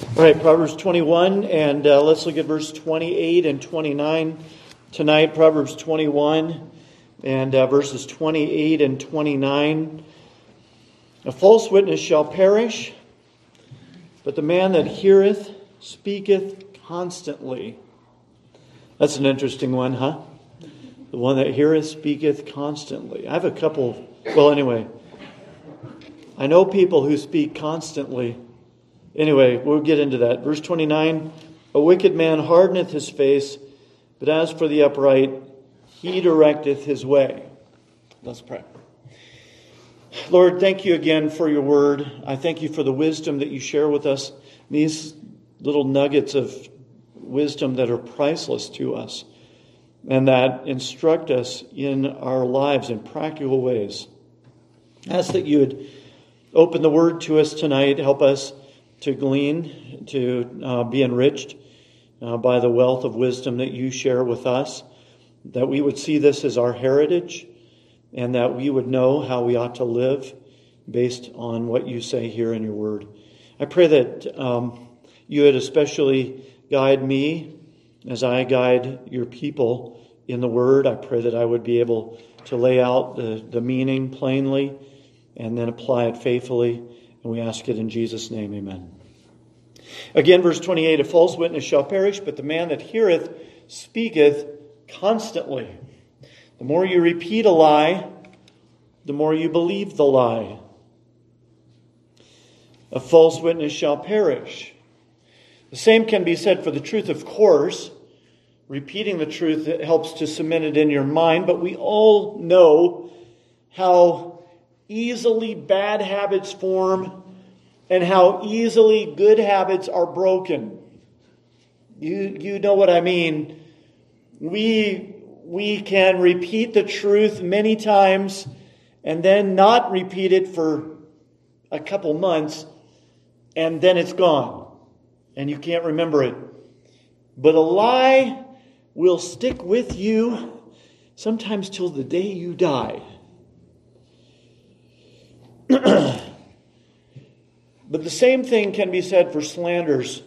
All right, Proverbs 21, and uh, let's look at verse 28 and 29 tonight. Proverbs 21 and uh, verses 28 and 29. A false witness shall perish, but the man that heareth speaketh constantly. That's an interesting one, huh? The one that heareth speaketh constantly. I have a couple, well, anyway. I know people who speak constantly. Anyway, we'll get into that. Verse 29 A wicked man hardeneth his face, but as for the upright, he directeth his way. Let's pray. Lord, thank you again for your word. I thank you for the wisdom that you share with us, these little nuggets of wisdom that are priceless to us and that instruct us in our lives in practical ways. I ask that you would open the word to us tonight, help us to glean, to uh, be enriched uh, by the wealth of wisdom that you share with us, that we would see this as our heritage, and that we would know how we ought to live based on what you say here in your word. I pray that um, you would especially guide me as I guide your people in the word. I pray that I would be able to lay out the, the meaning plainly and then apply it faithfully. And we ask it in Jesus' name, amen. Again, verse 28 A false witness shall perish, but the man that heareth speaketh constantly. The more you repeat a lie, the more you believe the lie. A false witness shall perish. The same can be said for the truth, of course. Repeating the truth helps to cement it in your mind, but we all know how easily bad habits form and how easily good habits are broken. You, you know what I mean. We, we can repeat the truth many times and then not repeat it for a couple months, and then it's gone, and you can't remember it. But a lie will stick with you sometimes till the day you die. But the same thing can be said for slanders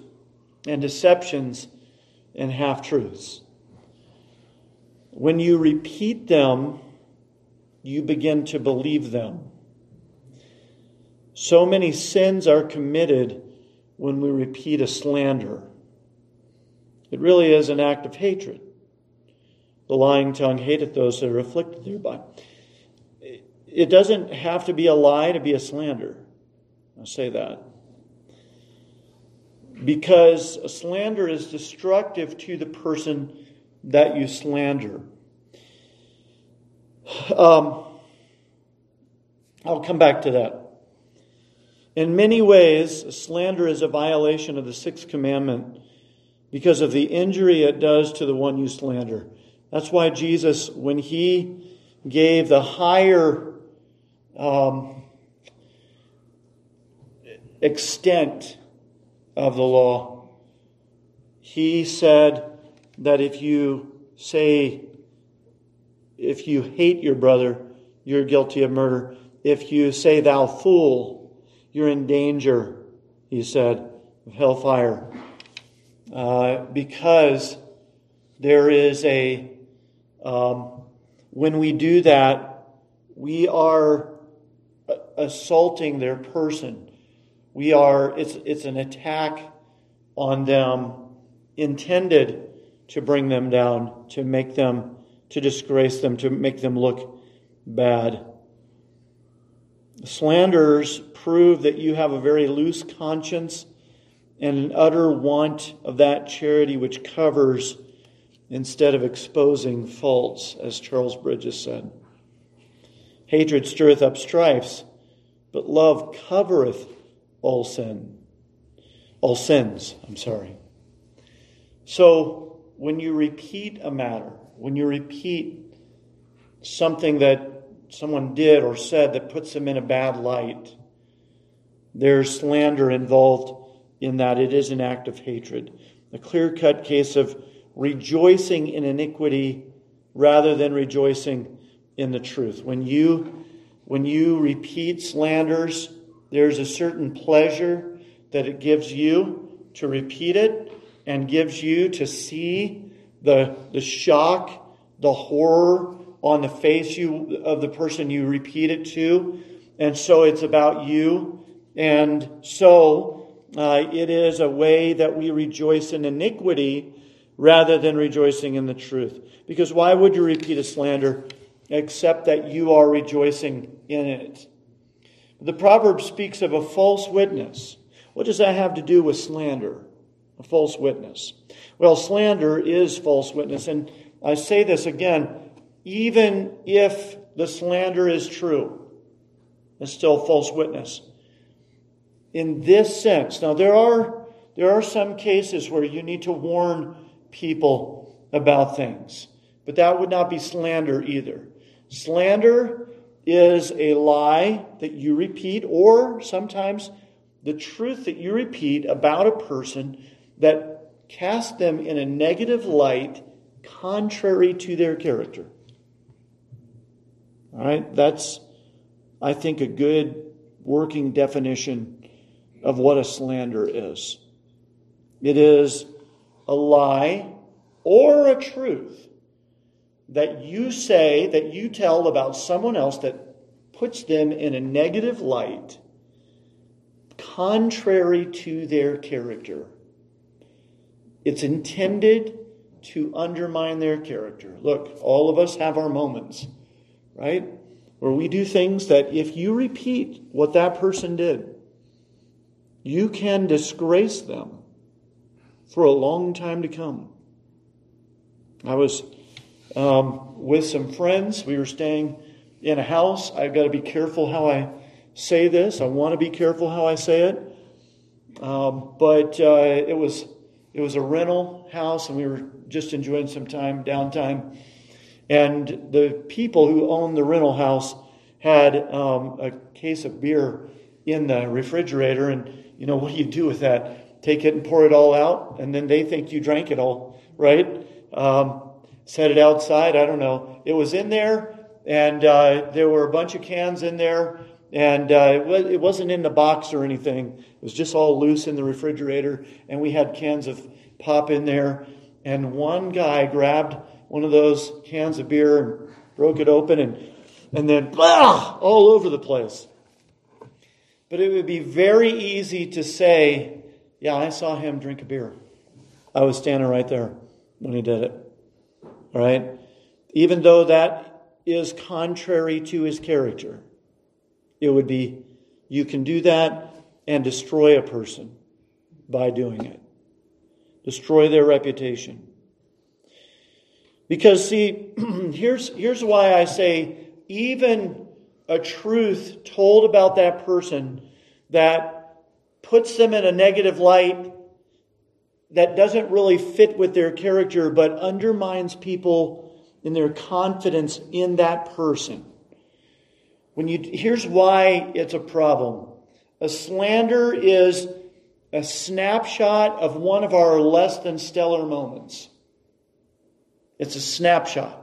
and deceptions and half truths. When you repeat them, you begin to believe them. So many sins are committed when we repeat a slander. It really is an act of hatred. The lying tongue hateth those that are afflicted thereby. It doesn't have to be a lie to be a slander. I'll say that. Because a slander is destructive to the person that you slander. Um, I'll come back to that. In many ways, slander is a violation of the sixth commandment because of the injury it does to the one you slander. That's why Jesus, when he gave the higher um, extent of the law. He said that if you say, if you hate your brother, you're guilty of murder. If you say, thou fool, you're in danger, he said, of hellfire. Uh, because there is a, um, when we do that, we are assaulting their person. We are, it's, it's an attack on them intended to bring them down, to make them, to disgrace them, to make them look bad. Slanders prove that you have a very loose conscience and an utter want of that charity which covers instead of exposing faults, as Charles Bridges said. Hatred stirreth up strifes, but love covereth all sin. All sins, I'm sorry. So when you repeat a matter, when you repeat something that someone did or said that puts them in a bad light, there's slander involved in that. It is an act of hatred. A clear cut case of rejoicing in iniquity rather than rejoicing in the truth. When you, when you repeat slanders, there's a certain pleasure that it gives you, to repeat it and gives you to see the, the shock, the horror on the face you, of the person you repeat it to. And so it's about you. And so uh, it is a way that we rejoice in iniquity rather than rejoicing in the truth. Because why would you repeat a slander except that you are rejoicing in it? The proverb speaks of a false witness. What does that have to do with slander? A false witness. Well, slander is false witness. And I say this again even if the slander is true, it's still false witness. In this sense, now there are, there are some cases where you need to warn people about things, but that would not be slander either. Slander is a lie that you repeat, or sometimes the truth that you repeat about a person that casts them in a negative light contrary to their character. All right, that's, I think, a good working definition of what a slander is. It is a lie or a truth that you say, that you tell about someone else that puts them in a negative light, contrary to their character. It's intended to undermine their character. Look, all of us have our moments, right? Where we do things that if you repeat what that person did, you can disgrace them for a long time to come. I was um, with some friends. We were staying in a house. I've got to be careful how I say this. I want to be careful how I say it. Um, but uh, it was it was a rental house, and we were just enjoying some time downtime. And the people who owned the rental house had um, a case of beer in the refrigerator, and you know what do you do with that? Take it and pour it all out, and then they think you drank it all, right? Um, set it outside. I don't know. It was in there, and uh, there were a bunch of cans in there, and uh, it, was, not in the box or anything. It was just all loose in the refrigerator, and we had cans of pop in there. And one guy grabbed one of those cans of beer and broke it open, and and then blah, all over the place. But it would be very easy to say, "Yeah, I saw him drink a beer. I was standing right there when he did it." Right? Even though that is contrary to his character, it would be you can do that and destroy a person by doing it, destroy their reputation. Because, see, here's, here's why I say even a truth told about that person that puts them in a negative light that doesn't really fit with their character, but undermines people in their confidence in that person. When you, here's why it's a problem. A slander is a snapshot of one of our less than stellar moments. It's a snapshot.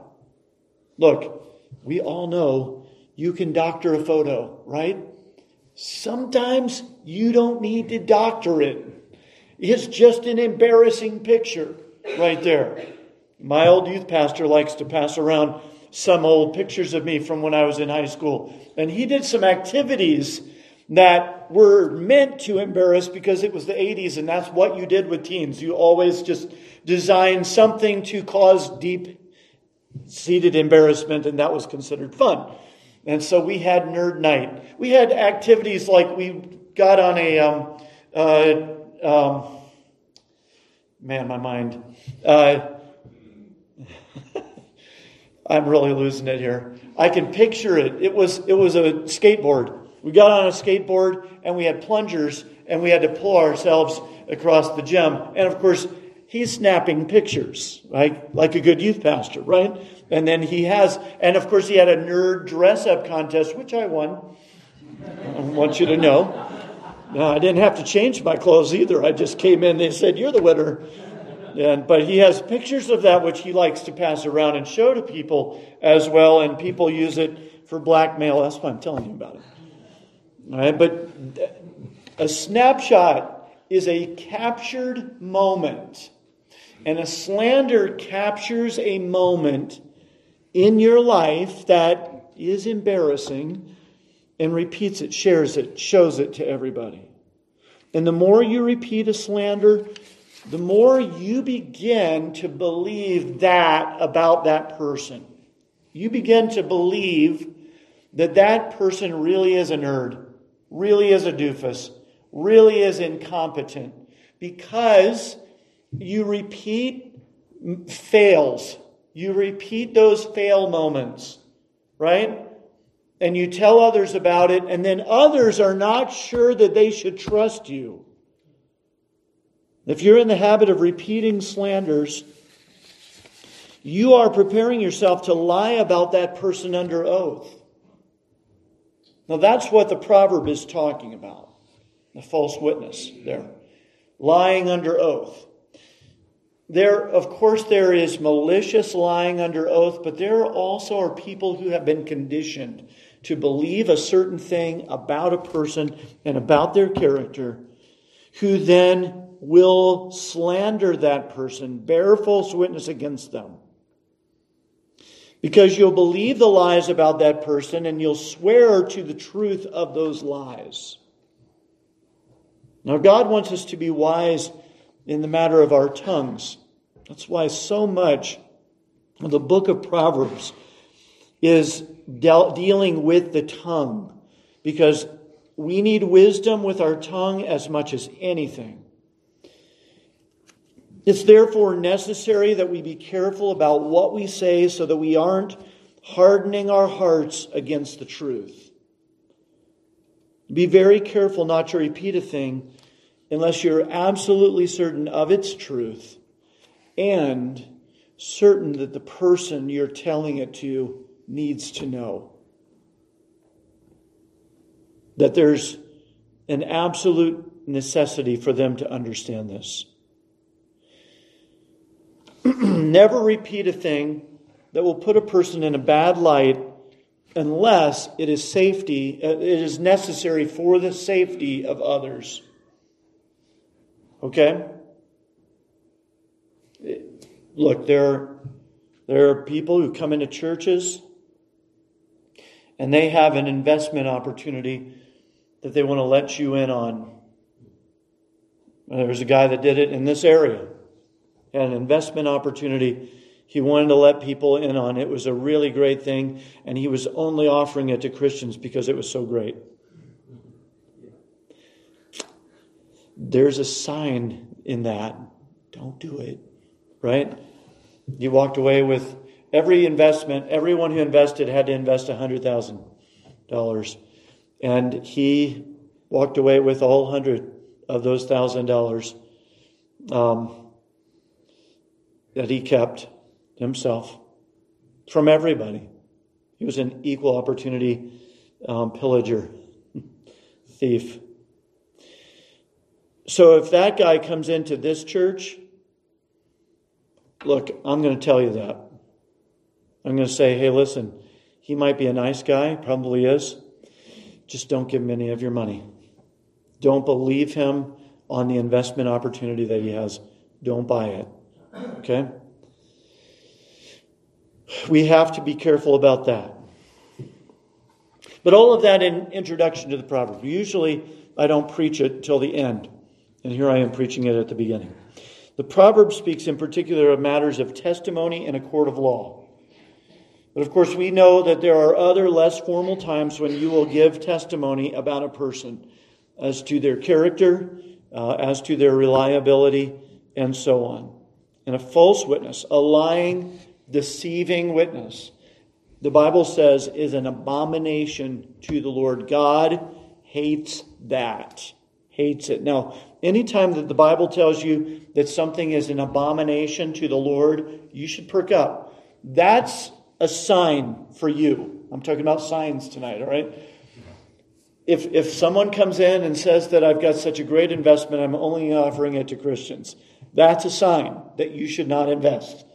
Look, we all know you can doctor a photo, right? Sometimes you don't need to doctor it. It's just an embarrassing picture right there. My old youth pastor likes to pass around some old pictures of me from when I was in high school. And he did some activities that were meant to embarrass because it was the 80s and that's what you did with teens. You always just designed something to cause deep seated embarrassment and that was considered fun. And so we had nerd night. We had activities like we got on a um, uh, um, man, my mind. Uh, I'm really losing it here. I can picture it. It was it was a skateboard. We got on a skateboard and we had plungers and we had to pull ourselves across the gym. And of course, he's snapping pictures, right? Like a good youth pastor, right? And then he has, and of course, he had a nerd dress up contest, which I won. I want you to know. No, I didn't have to change my clothes either. I just came in. They said, "You're the winner." And, but he has pictures of that which he likes to pass around and show to people as well, and people use it for blackmail. That's why I'm telling you about it. All right, but a snapshot is a captured moment. And a slander captures a moment in your life that is embarrassing and repeats it, shares it, shows it to everybody. And the more you repeat a slander, the more you begin to believe that about that person. You begin to believe that that person really is a nerd, really is a doofus, really is incompetent because you repeat fails. You repeat those fail moments, right? And you tell others about it, and then others are not sure that they should trust you. If you're in the habit of repeating slanders, you are preparing yourself to lie about that person under oath. Now, that's what the proverb is talking about the false witness there, lying under oath. There, of course, there is malicious lying under oath, but there also are people who have been conditioned to believe a certain thing about a person and about their character, who then will slander that person, bear false witness against them. Because you'll believe the lies about that person and you'll swear to the truth of those lies. Now, God wants us to be wise in the matter of our tongues. That's why so much of the book of Proverbs is de- dealing with the tongue, because we need wisdom with our tongue as much as anything. It's therefore necessary that we be careful about what we say so that we aren't hardening our hearts against the truth. Be very careful not to repeat a thing unless you're absolutely certain of its truth and certain that the person you're telling it to needs to know. That there's an absolute necessity for them to understand this. Never repeat a thing that will put a person in a bad light unless it is safety, uh, it is necessary for the safety of others. Okay? Look, there, there are people who come into churches and they have an investment opportunity that they want to let you in on. There's a guy that did it in this area an investment opportunity he wanted to let people in on. It was a really great thing, and he was only offering it to Christians because it was so great. There's a sign in that. Don't do it, right? You walked away with every investment, everyone who invested had to invest $100,000. And he walked away with all hundred of those thousand dollars. Um, that he kept himself from everybody. He was an equal opportunity um, pillager, thief. So if that guy comes into this church, look, I'm going to tell you that. I'm going to say, hey, listen, he might be a nice guy, probably is. Just don't give him any of your money. Don't believe him on the investment opportunity that he has. Don't buy it. Okay? We have to be careful about that. But all of that in introduction to the proverb. Usually I don't preach it till the end. And here I am preaching it at the beginning. The proverb speaks in particular of matters of testimony in a court of law. But of course, we know that there are other less formal times when you will give testimony about a person as to their character, uh, as to their reliability, and so on and a false witness, a lying, deceiving witness, the Bible says is an abomination to the Lord. God hates that. Hates it. Now, anytime that the Bible tells you that something is an abomination to the Lord, you should perk up. That's a sign for you. I'm talking about signs tonight, all right? If, if someone comes in and says that I've got such a great investment, I'm only offering it to Christians. That's a sign that you should not invest.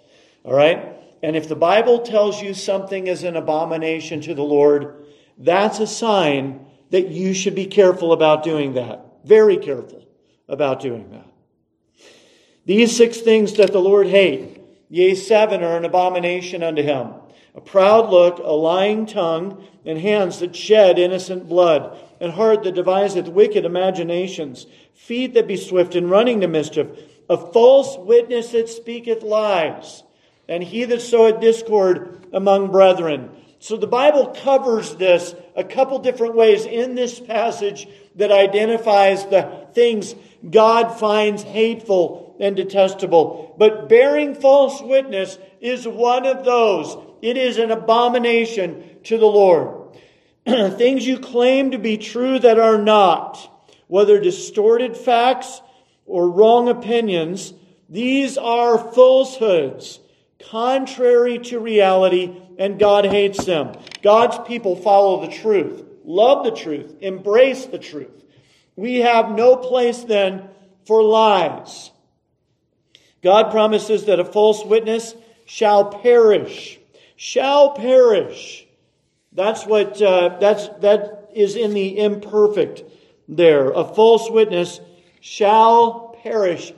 All right? And if the Bible tells you something is an abomination to the Lord, that's a sign that you should be careful about doing that. Very careful about doing that. These six things that the Lord hate, yea, seven are an abomination unto him a proud look, a lying tongue, and hands that shed innocent blood, and heart that deviseth wicked imaginations, feet that be swift in running to mischief, a false witness that speaketh lies, and he that soweth discord among brethren. So the Bible covers this a couple different ways in this passage that identifies the things God finds hateful and detestable. But bearing false witness is one of those. It is an abomination to the Lord. things you claim to be true that are not, whether distorted facts or wrong opinions, these are falsehoods, contrary to reality, and God hates them. God's people follow the truth, love the truth, embrace the truth. We have no place then for lies. God promises that a false witness shall perish. Shall perish. That's what, uh, that's, that is in the imperfect there. A false witness shall perish.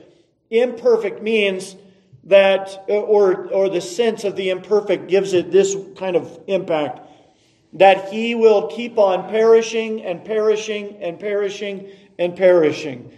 Imperfect means that, or, or the sense of the imperfect gives it this kind of impact that he will keep on perishing and perishing and perishing and perishing.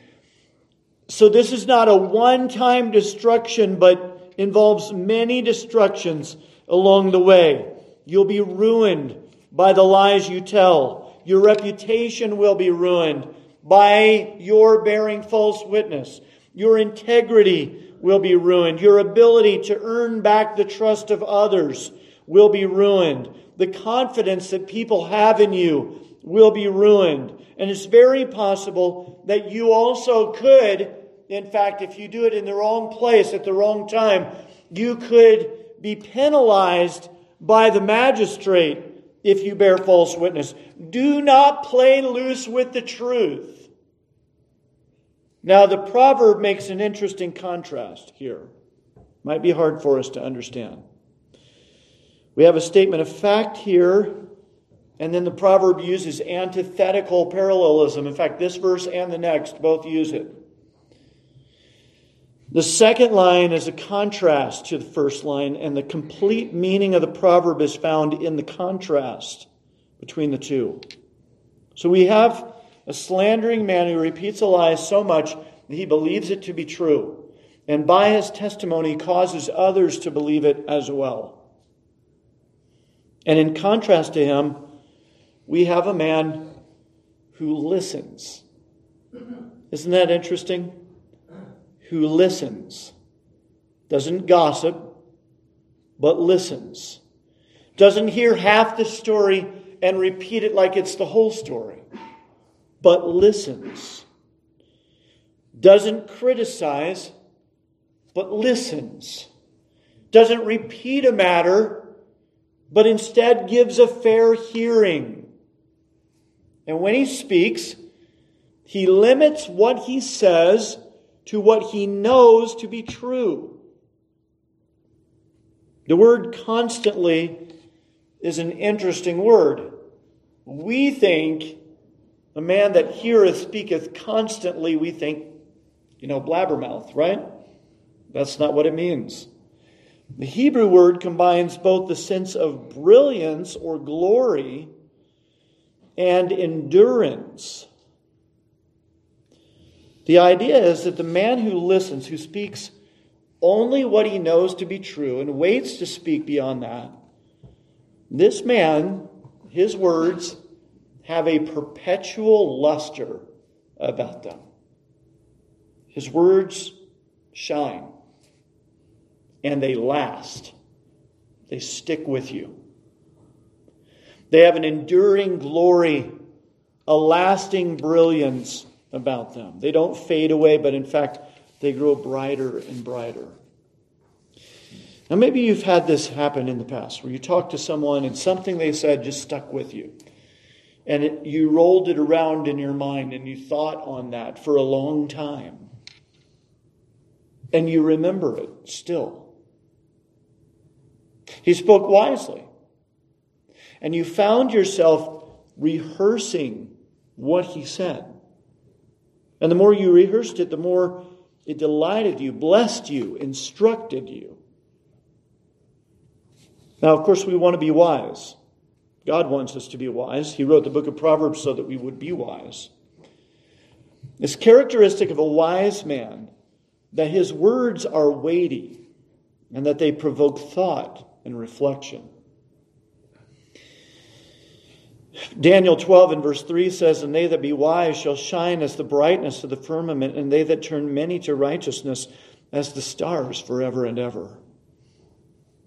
So this is not a one time destruction, but involves many destructions along the way. You'll be ruined by the lies you tell. Your reputation will be ruined by your bearing false witness. Your integrity will be ruined. Your ability to earn back the trust of others will be ruined. The confidence that people have in you will be ruined. And it's very possible that you also could, in fact, if you do it in the wrong place at the wrong time, you could be penalized by the magistrate if you bear false witness. Do not play loose with the truth. Now, the proverb makes an interesting contrast here. Might be hard for us to understand. We have a statement of fact here, and then the proverb uses antithetical parallelism. In fact, this verse and the next both use it. The second line is a contrast to the first line, and the complete meaning of the proverb is found in the contrast between the two. So we have a slandering man who repeats a lie so much that he believes it to be true, and by his testimony causes others to believe it as well. And in contrast to him, we have a man who listens. Isn't that interesting? Who listens. Doesn't gossip, but listens. Doesn't hear half the story and repeat it like it's the whole story, but listens. Doesn't criticize, but listens. Doesn't repeat a matter but instead gives a fair hearing. And when he speaks, he limits what he says to what he knows to be true. The word constantly is an interesting word. We think a man that heareth speaketh constantly, we think, you know, blabbermouth, right? That's not what it means. The Hebrew word combines both the sense of brilliance or glory and endurance. The idea is that the man who listens, who speaks only what he knows to be true and waits to speak beyond that, this man, his words, have a perpetual luster about them. His words shine and they last. They stick with you. They have an enduring glory, a lasting brilliance about them. They don't fade away, but in fact, they grow brighter and brighter. Now, maybe you've had this happen in the past where you talked to someone and something they said just stuck with you. And it, you rolled it around in your mind and you thought on that for a long time. And you remember it still. He spoke wisely. And you found yourself rehearsing what he said. And the more you rehearsed it, the more it delighted you, blessed you, instructed you. Now, of course, we want to be wise. God wants us to be wise. He wrote the book of Proverbs so that we would be wise. It's characteristic of a wise man that his words are weighty and that they provoke thought and reflection. Daniel 12 and verse 3 says, And they that be wise shall shine as the brightness of the firmament, and they that turn many to righteousness as the stars forever and ever.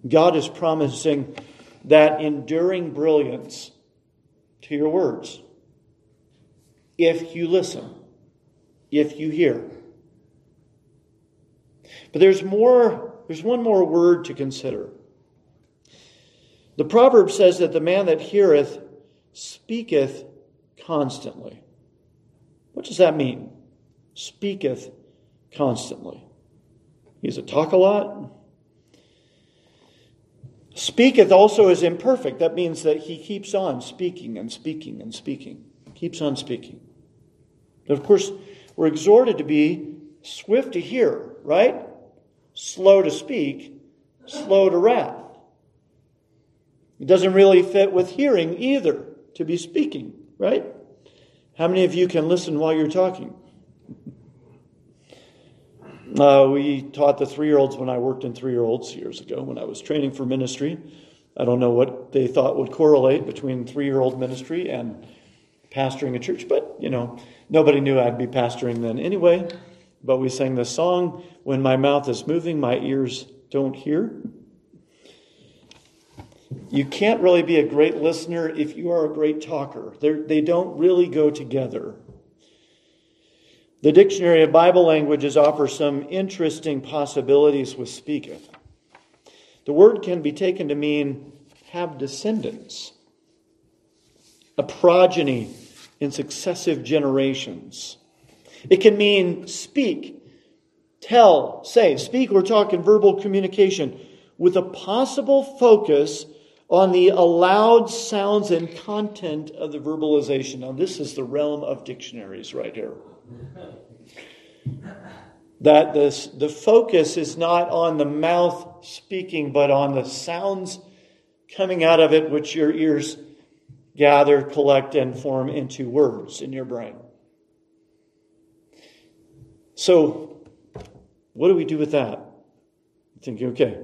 God is promising that enduring brilliance to your words if you listen, if you hear. But there's more, there's one more word to consider. The proverb says that the man that heareth speaketh constantly. What does that mean? Speaketh constantly. He's a talk a lot. Speaketh also is imperfect. That means that he keeps on speaking and speaking and speaking. Keeps on speaking. Of course, we're exhorted to be swift to hear, right? Slow to speak, slow to wrath. It doesn't really fit with hearing either to be speaking, right? How many of you can listen while you're talking? Uh, we taught the three year olds when I worked in three year olds years ago when I was training for ministry. I don't know what they thought would correlate between three year old ministry and pastoring a church, but you know, nobody knew I'd be pastoring then anyway. But we sang this song When my mouth is moving, my ears don't hear. You can't really be a great listener if you are a great talker. They're, they do not really go together. The Dictionary of Bible Languages offers some interesting possibilities with speaketh. The word can be taken to mean have descendants, a progeny in successive generations. It can mean speak, tell, say. Speak, or talk in verbal communication with a possible focus on the aloud sounds and content of the verbalization. Now, this is the realm of dictionaries right here. That this, the focus is not on the mouth speaking, but on the sounds coming out of it, which your ears gather, collect, and form into words in your brain. So, what do we do with that? Thinking, okay,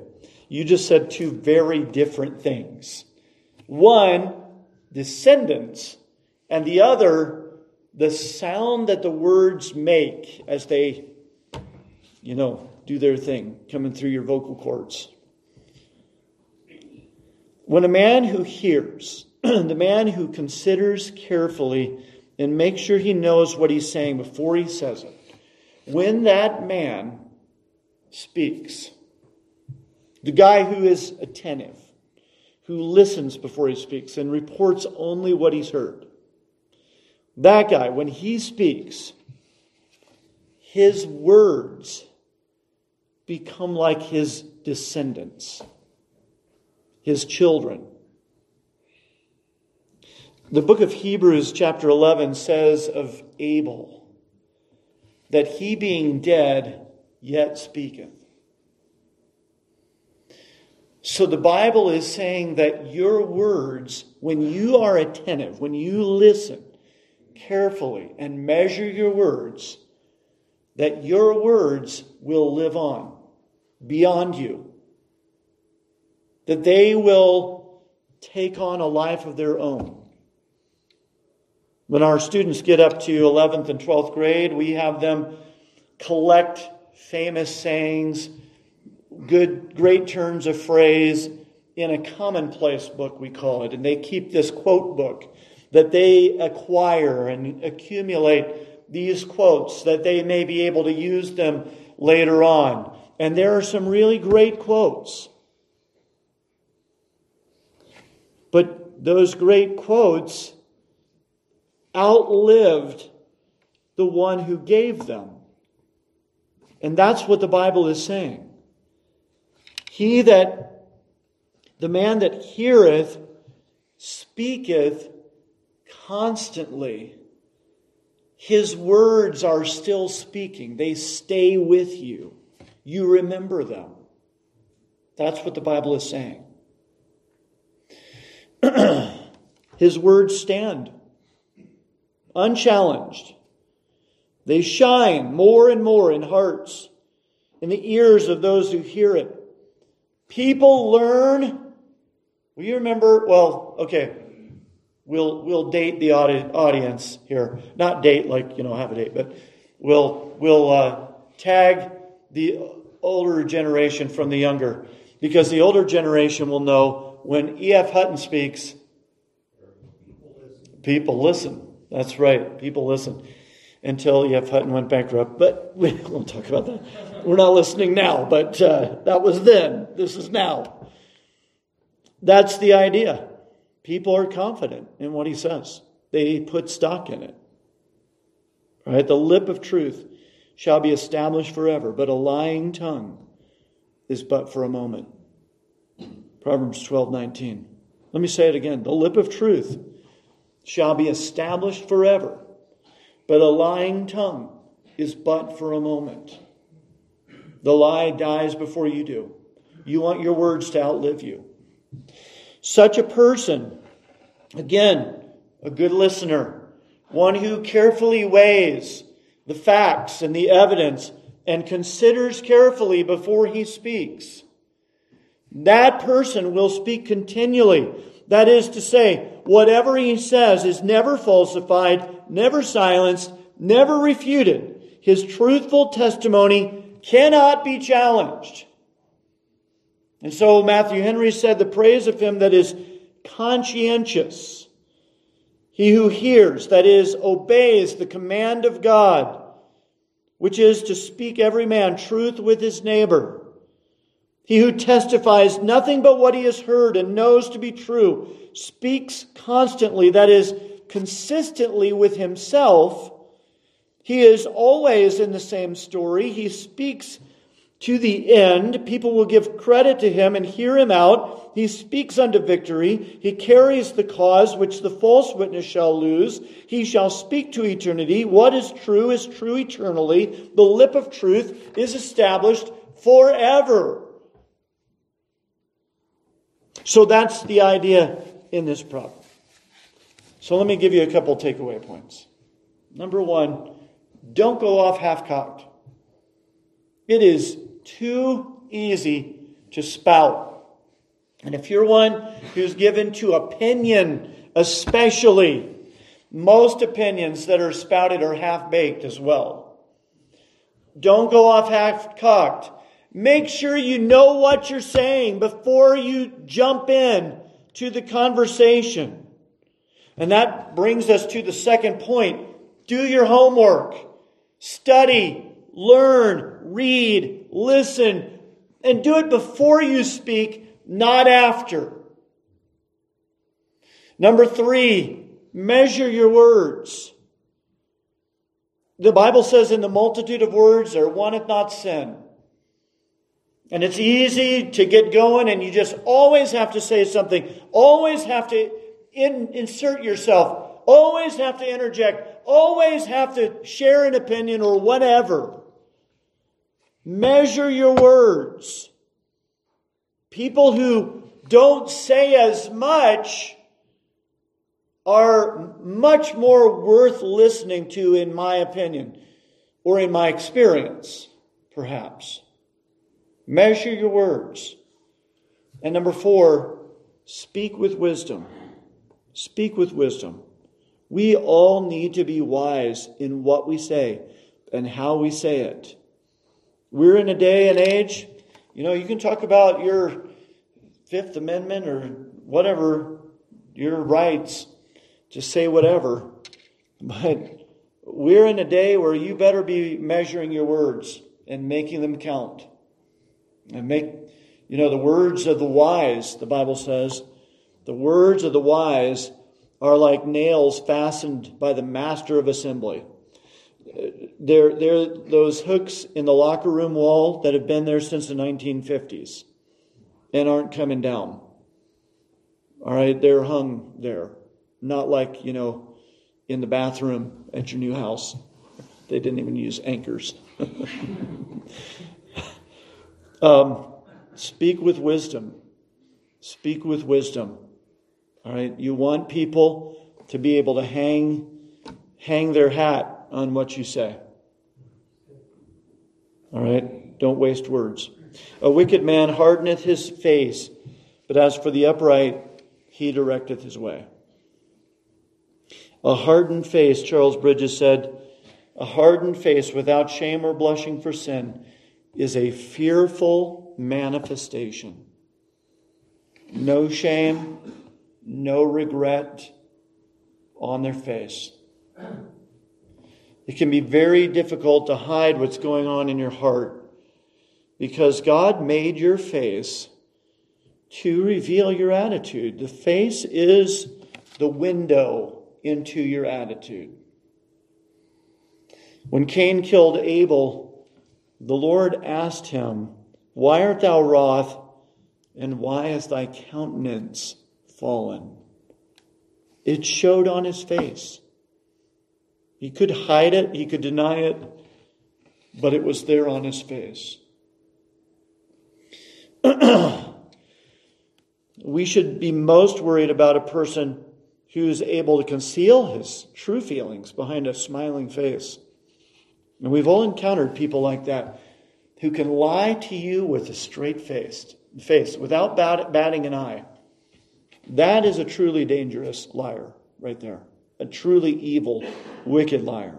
you just said two very different things. One, descendants, and the other, the sound that the words make as they, you know, do their thing, coming through your vocal cords. When a man who hears, the man who considers carefully and makes sure he knows what he's saying before he says it, when that man speaks, the guy who is attentive, who listens before he speaks and reports only what he's heard. That guy, when he speaks, his words become like his descendants, his children. The book of Hebrews, chapter 11, says of Abel that he being dead yet speaketh. So the Bible is saying that your words, when you are attentive, when you listen carefully and measure your words, that your words will live on beyond you. That they will take on a life of their own. When our students get up to 11th and 12th grade, we have them collect famous sayings good, great turns of phrase in a commonplace book, we call it. And they keep this quote book that they acquire and accumulate these quotes that they may be able to use them later on. And there are some really great quotes. But those great quotes outlived the one who gave them. And that's what the Bible is saying. He that, the man that heareth, speaketh constantly. His words are still speaking, they stay with you. You remember them. That's what the Bible is saying. His words stand unchallenged. They shine more and more in hearts, in the ears of those who hear it. People learn. Will you remember? Well, okay. We'll, we'll date the audience here. Not date like, you know, have a date, but we'll, we'll uh, tag the older generation from the younger. Because the older generation will know when E.F. Hutton speaks, people listen. That's right. People listen until E.F. Hutton went bankrupt. But we won't talk about that. We're not listening now, but uh, that was then. This is now. That's the idea. People are confident in what he says, they put stock in it. Right? The lip of truth shall be established forever, but a lying tongue is but for a moment. Proverbs 12 19. Let me say it again. The lip of truth shall be established forever, but a lying tongue is but for a moment. The lie dies before you do. You want your words to outlive you. Such a person, again, a good listener, one who carefully weighs the facts and the evidence and considers carefully before he speaks. That person will speak continually that is to say, whatever he says is never falsified, never silenced, never refuted. His truthful testimony cannot be challenged. And so Matthew Henry said the praise of him that is conscientious, he who hears, that is, obeys the command of God, which is to speak every man truth with his neighbor he who testifies nothing but what he has heard and knows to be true speaks constantly, that is, consistently with himself. He is always in the same story. He speaks to the end. People will give credit to him and hear him out. He speaks unto victory. He carries the cause which the false witness shall lose. He shall speak to eternity. What is true is true eternally. The lip of truth is established forever. So that's the idea in this problem. So let me give you a couple takeaway points. Number one, don't go off half cocked. It is too easy to spout. And if you're one who's given to opinion, especially, most opinions that are spouted are half baked as well. Don't go off half cocked. Make sure you know what you're saying before you jump in to the conversation. And that brings us to the second point. Do your homework. Study, learn, read, listen, and do it before you speak, not after. Number three, measure your words. The Bible says, in the multitude of words there wanted not sin. And it's easy to get going, and you just always have to say something, always have to in, insert yourself, always have to interject, always have to share an opinion or whatever. Measure your words. People who don't say as much are much more worth listening to, in my opinion, or in my experience, perhaps. Measure your words. And number four, speak with wisdom. Speak with wisdom. We all need to be wise in what we say and how we say it. We're in a day and age, you know, you can talk about your Fifth Amendment or whatever, your rights to say whatever, but we're in a day where you better be measuring your words and making them count. And make, you know, the words of the wise, the Bible says, the words of the wise are like nails fastened by the master of assembly. They're, they're those hooks in the locker room wall that have been there since the 1950s and aren't coming down. All right, they're hung there. Not like, you know, in the bathroom at your new house. They didn't even use anchors. um, speak with wisdom. Speak with wisdom. All right, you want people to be able to hang hang their hat on what you say. All right, don't waste words. A wicked man hardeneth his face, but as for the upright, he directeth his way. A hardened face, Charles Bridges said, a hardened face without shame or blushing for sin is a fearful manifestation. No shame, no regret on their face. It can be very difficult to hide what's going on in your heart because God made your face to reveal your attitude. The face is the window into your attitude. When Cain killed Abel, the Lord asked him, Why art thou wroth, and why is thy countenance fallen? It showed on his face. He could hide it, he could deny it, but it was there on his face. we should be most worried about a person who's able to conceal his true feelings behind a smiling face. And we've all encountered people like that who can lie to you with a straight face, face without bat, batting an eye. That is a truly dangerous liar right there. A truly evil, wicked liar.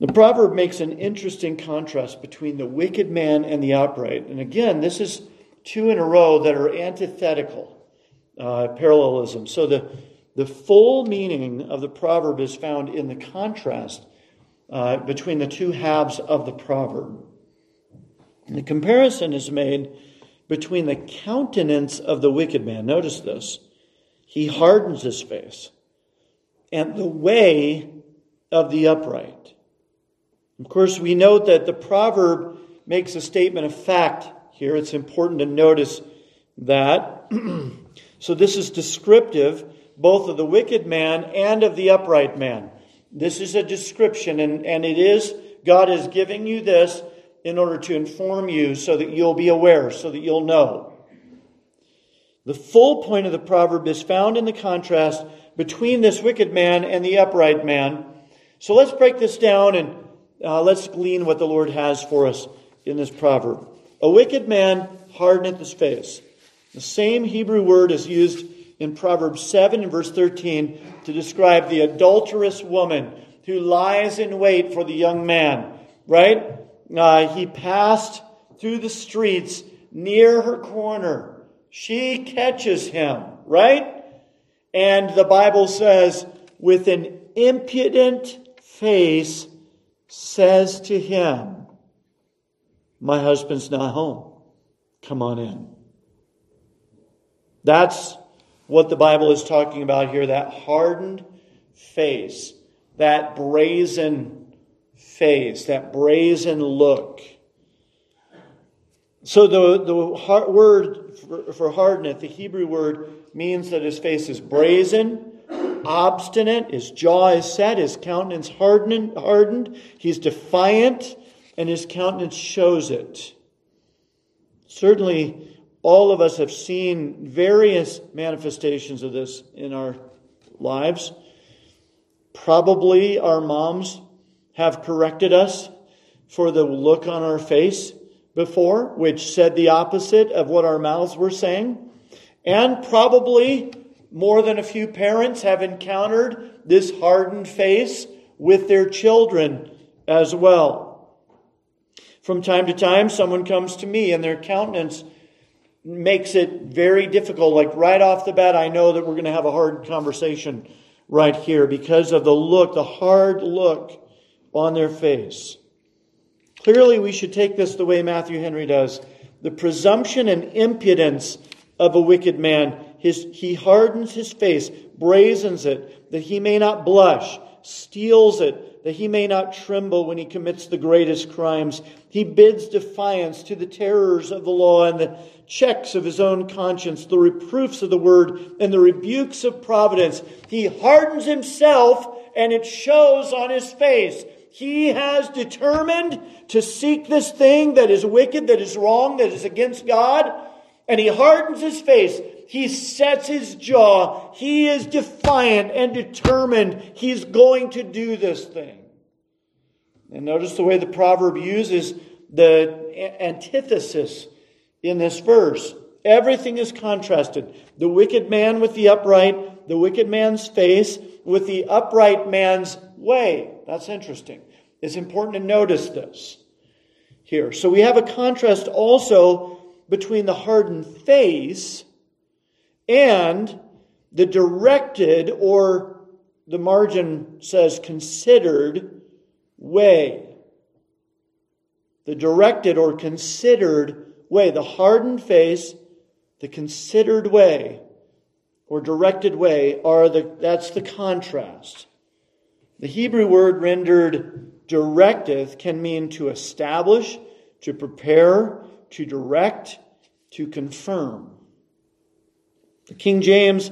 The proverb makes an interesting contrast between the wicked man and the upright. And again, this is two in a row that are antithetical uh, parallelism. So the, the full meaning of the proverb is found in the contrast uh, between the two halves of the proverb. And the comparison is made between the countenance of the wicked man. Notice this. He hardens his face. And the way of the upright. Of course, we note that the proverb makes a statement of fact here. It's important to notice that. so this is descriptive both of the wicked man and of the upright man. This is a description, and, and it is, God is giving you this in order to inform you so that you'll be aware, so that you'll know. The full point of the proverb is found in the contrast between this wicked man and the upright man. So let's break this down and uh, let's glean what the Lord has for us in this proverb. A wicked man hardeneth his face. The same Hebrew word is used in Proverbs 7 and verse 13 to describe the adulterous woman who lies in wait for the young man, right? Uh, he passed through the streets near her corner. She catches him, right? And the Bible says, with an impudent face, says to him, My husband's not home. Come on in. That's what the Bible is talking about here that hardened face, that brazen face, that brazen look. So the, the word for, hardeneth, the Hebrew word, means that his face is brazen, obstinate, his jaw is set, his countenance hardened, hardened, he's defiant, and his countenance shows it. Certainly, all of us have seen various manifestations of this in our lives. Probably our moms have corrected us for the look on our face before, which said the opposite of what our mouths were saying. And probably more than a few parents have encountered this hardened face with their children as well. From time to time, someone comes to me and their countenance makes it very difficult. Like right off the bat, I know that we're going to have a hard conversation right here because of the look, the hard look on their face. Clearly, we should take this the way Matthew Henry does. The presumption and impudence of a wicked man. His, he hardens his face, brazens it, that he may not blush, steels it that he may not tremble when he commits the greatest crimes. He bids defiance to the terrors of the law and the checks of his own conscience, the reproofs of the word and the rebukes of providence. He hardens himself and it shows on his face. He has determined to seek this thing that is wicked, that is wrong, that is against God, and he hardens his face. He sets his jaw. He is defiant and determined. He's going to do this thing. And notice the way the proverb uses the antithesis in this verse. Everything is contrasted. The wicked man with the upright, the wicked man's face with the upright man's way. That's interesting. It's important to notice this here. So we have a contrast also between the hardened face and the directed, or the margin says considered, way. The directed or considered way, the hardened face, the considered way, or directed way, are the, that's the contrast. The Hebrew word rendered directeth can mean to establish, to prepare, to direct, to confirm. The King James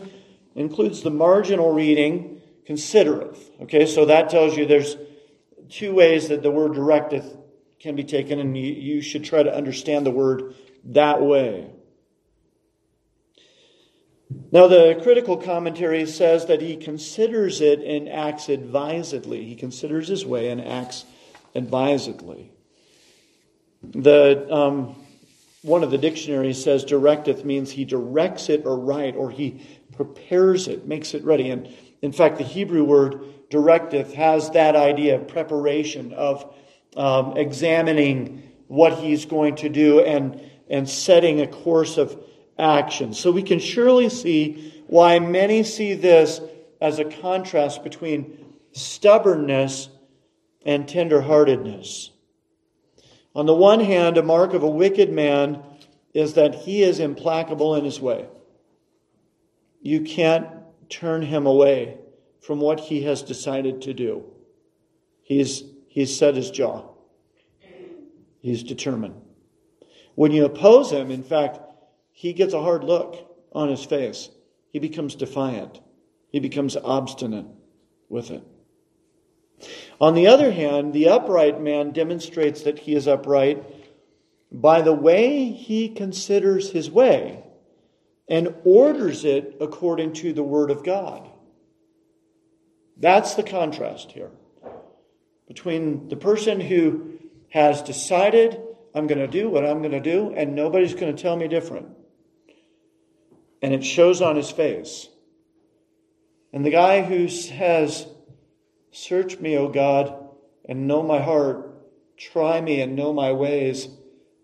includes the marginal reading, considereth. Okay, so that tells you there's two ways that the word directeth can be taken, and you, you should try to understand the word that way. Now, the critical commentary says that he considers it and acts advisedly. He considers his way and acts advisedly. The um, one of the dictionaries says directeth means he directs it aright or he prepares it, makes it ready. And in fact, the Hebrew word directeth has that idea of preparation, of um, examining what he's going to do and, and setting a course of action. So we can surely see why many see this as a contrast between stubbornness and tenderheartedness. On the one hand, a mark of a wicked man is that he is implacable in his way. You can't turn him away from what he has decided to do. He's, he's set his jaw. He's determined. When you oppose him, in fact, he gets a hard look on his face. He becomes defiant. He becomes obstinate with it. On the other hand, the upright man demonstrates that he is upright by the way he considers his way and orders it according to the Word of God. That's the contrast here between the person who has decided, I'm going to do what I'm going to do, and nobody's going to tell me different. And it shows on his face. And the guy who says, Search me, O God, and know my heart. Try me and know my ways,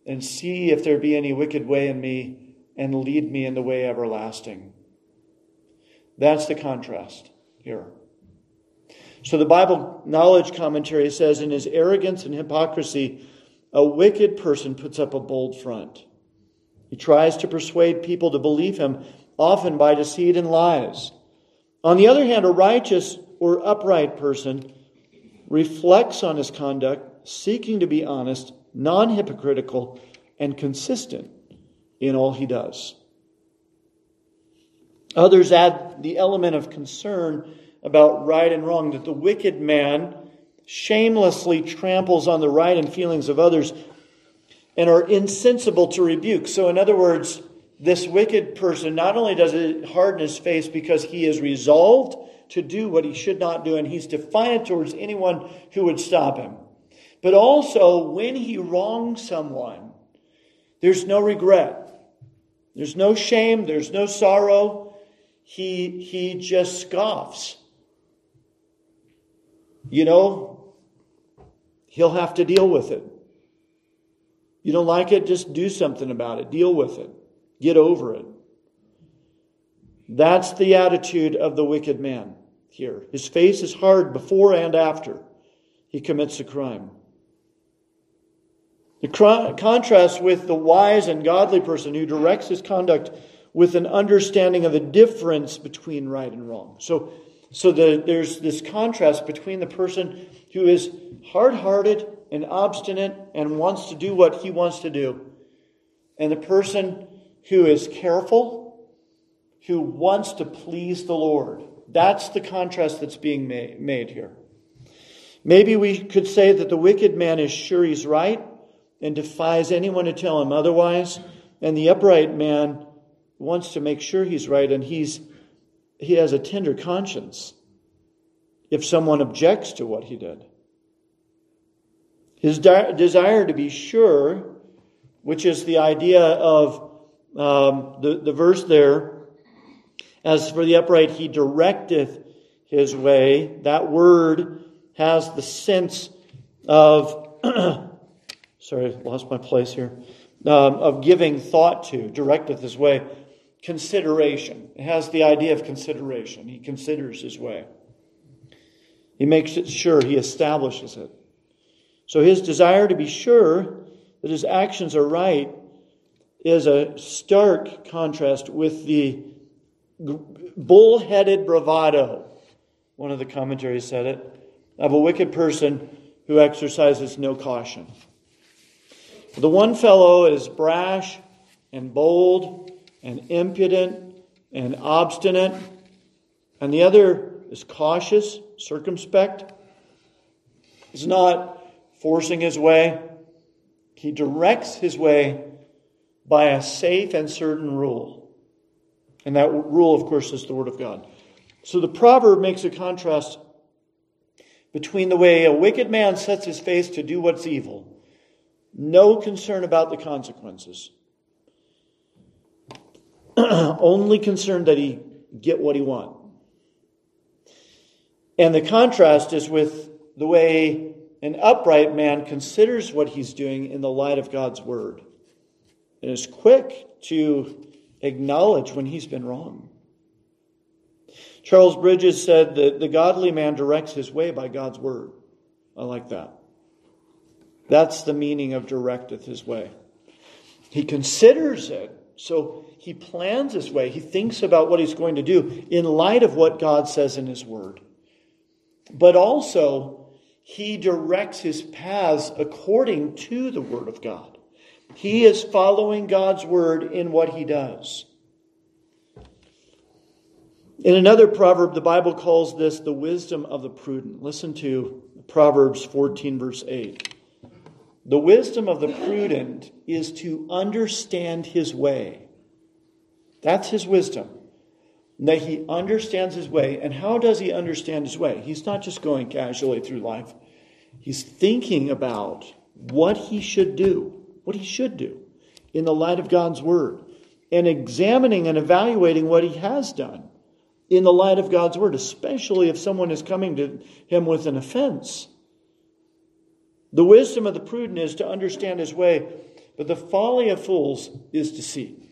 and see if there be any wicked way in me, and lead me in the way everlasting. That's the contrast here. So the Bible knowledge commentary says, in his arrogance and hypocrisy, a wicked person puts up a bold front. He tries to persuade people to believe him, often by deceit and lies. On the other hand, a righteous or upright person reflects on his conduct, seeking to be honest, non hypocritical, and consistent in all he does. Others add the element of concern about right and wrong, that the wicked man shamelessly tramples on the right and feelings of others and are insensible to rebuke. So, in other words, this wicked person not only does it harden his face because he is resolved to do what he should not do, and he's defiant towards anyone who would stop him. But also, when he wrongs someone, there's no regret. There's no shame. There's no sorrow. He, he just scoffs. You know, he'll have to deal with it. You don't like it? Just do something about it. Deal with it. Get over it. That's the attitude of the wicked man here. His face is hard before and after he commits a crime. The contrast with the wise and godly person who directs his conduct with an understanding of the difference between right and wrong. So, So the, there's this contrast between the person who is hard hearted and obstinate and wants to do what he wants to do, and the person who is careful, who wants to please the Lord. That's the contrast that's being made here. Maybe we could say that the wicked man is sure he's right and defies anyone to tell him otherwise, and the upright man wants to make sure he's right and he's he has a tender conscience if someone objects to what he did. His de- desire to be sure, which is the idea of um, the, the verse there, as for the upright, he directeth his way. That word has the sense of, sorry, lost my place here, um, of giving thought to, directeth his way consideration. It has the idea of consideration. He considers his way. He makes it sure, he establishes it. So his desire to be sure that his actions are right is a stark contrast with the bull-headed bravado. One of the commentaries said it of a wicked person who exercises no caution. The one fellow is brash and bold and impudent and obstinate, and the other is cautious, circumspect. He's not forcing his way, he directs his way by a safe and certain rule. And that rule, of course, is the Word of God. So the proverb makes a contrast between the way a wicked man sets his face to do what's evil, no concern about the consequences, only concerned that he get what he wants. And the contrast is with the way an upright man considers what he's doing in the light of God's word and is quick to acknowledge when he's been wrong. Charles Bridges said that the godly man directs his way by God's word. I like that. That's the meaning of directeth his way. He considers it so he plans his way. He thinks about what he's going to do in light of what God says in his word. But also, he directs his paths according to the word of God. He is following God's word in what he does. In another proverb, the Bible calls this the wisdom of the prudent. Listen to Proverbs 14, verse 8. The wisdom of the prudent is to understand his way. That's his wisdom. That he understands his way. And how does he understand his way? He's not just going casually through life, he's thinking about what he should do, what he should do in the light of God's word, and examining and evaluating what he has done in the light of God's word, especially if someone is coming to him with an offense. The wisdom of the prudent is to understand his way, but the folly of fools is deceit.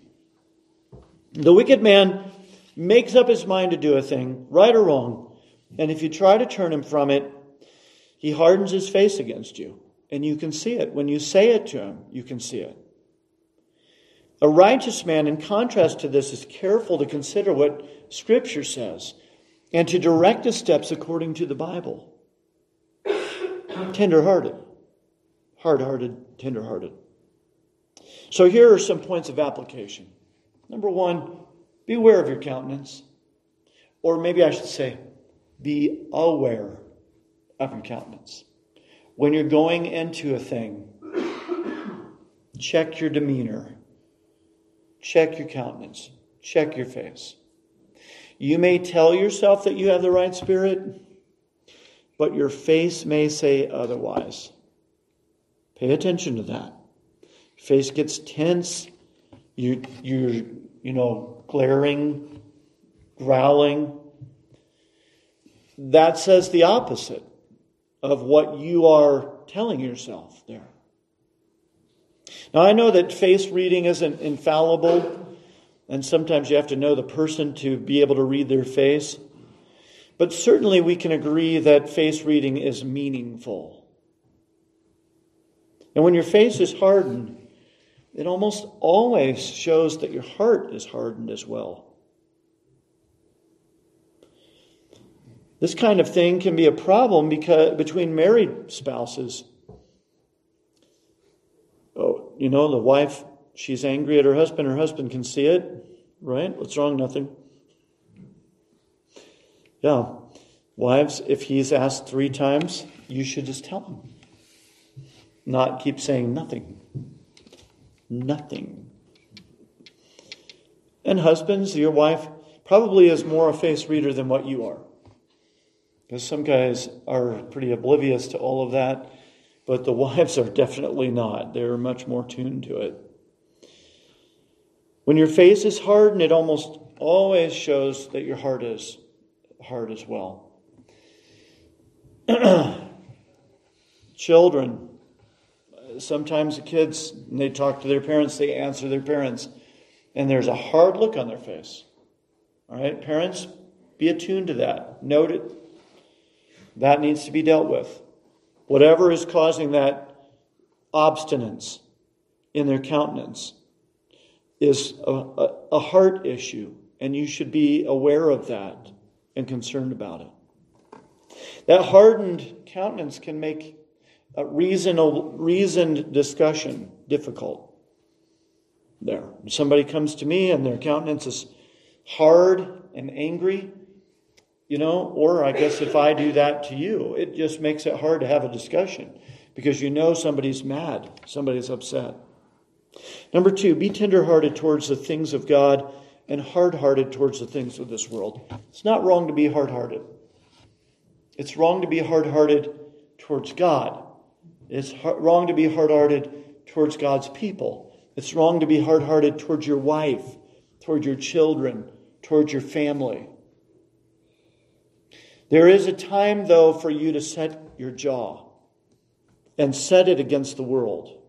The wicked man makes up his mind to do a thing, right or wrong, and if you try to turn him from it, he hardens his face against you. And you can see it. When you say it to him, you can see it. A righteous man, in contrast to this, is careful to consider what Scripture says and to direct his steps according to the Bible. Tenderhearted hard hearted, tender hearted. So here are some points of application. Number one, beware of your countenance. Or maybe I should say, be aware of your countenance. When you're going into a thing, check your demeanor, check your countenance, check your face. You may tell yourself that you have the right spirit, but your face may say otherwise. Pay attention to that. Face gets tense. You, you're, you know, glaring, growling. That says the opposite of what you are telling yourself there. Now, I know that face reading isn't infallible, and sometimes you have to know the person to be able to read their face. But certainly we can agree that face reading is meaningful. And when your face is hardened, it almost always shows that your heart is hardened as well. This kind of thing can be a problem because between married spouses. Oh, you know, the wife, she's angry at her husband, her husband can see it, right? What's wrong? Nothing. Yeah. Wives, if he's asked three times, you should just tell him. Not keep saying nothing. Nothing. And husbands, your wife probably is more a face reader than what you are. Because some guys are pretty oblivious to all of that, but the wives are definitely not. They're much more tuned to it. When your face is hardened, it almost always shows that your heart is hard as well. Children, sometimes the kids, they talk to their parents, they answer their parents, and there's a hard look on their face. All right, parents, be attuned to that. Note it. That needs to be dealt with. Whatever is causing that obstinance in their countenance is a, a, a heart issue, and you should be aware of that and concerned about it. That hardened countenance can make a reasonable, reasoned discussion difficult. There. Somebody comes to me and their countenance is hard and angry, you know, or I guess if I do that to you, it just makes it hard to have a discussion because you know somebody's mad, somebody's upset. Number two, be tenderhearted towards the things of God and hard hearted towards the things of this world. It's not wrong to be hard hearted. It's wrong to be hard hearted towards God. It's wrong to be hard hearted towards God's people. It's wrong to be hard hearted towards your wife, towards your children, towards your family. There is a time, though, for you to set your jaw and set it against the world.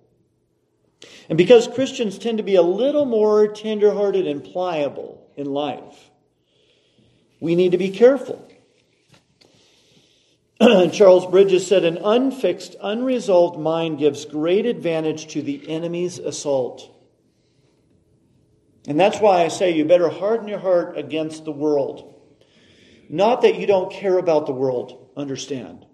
And because Christians tend to be a little more tenderhearted and pliable in life, we need to be careful. Charles Bridges said, An unfixed, unresolved mind gives great advantage to the enemy's assault. And that's why I say you better harden your heart against the world. Not that you don't care about the world, understand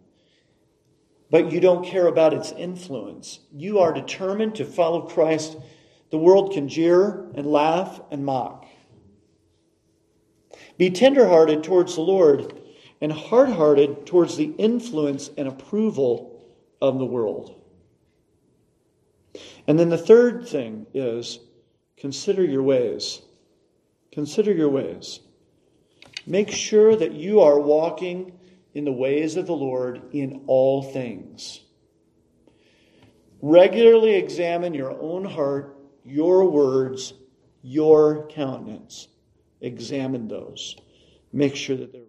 but you don't care about its influence. You are determined to follow Christ. The world can jeer and laugh and mock. Be tenderhearted towards the Lord and hard-hearted towards the influence and approval of the world. And then the third thing is consider your ways. Consider your ways. Make sure that you are walking in the ways of the Lord in all things. Regularly examine your own heart, your words, your countenance. Examine those. Make sure that they're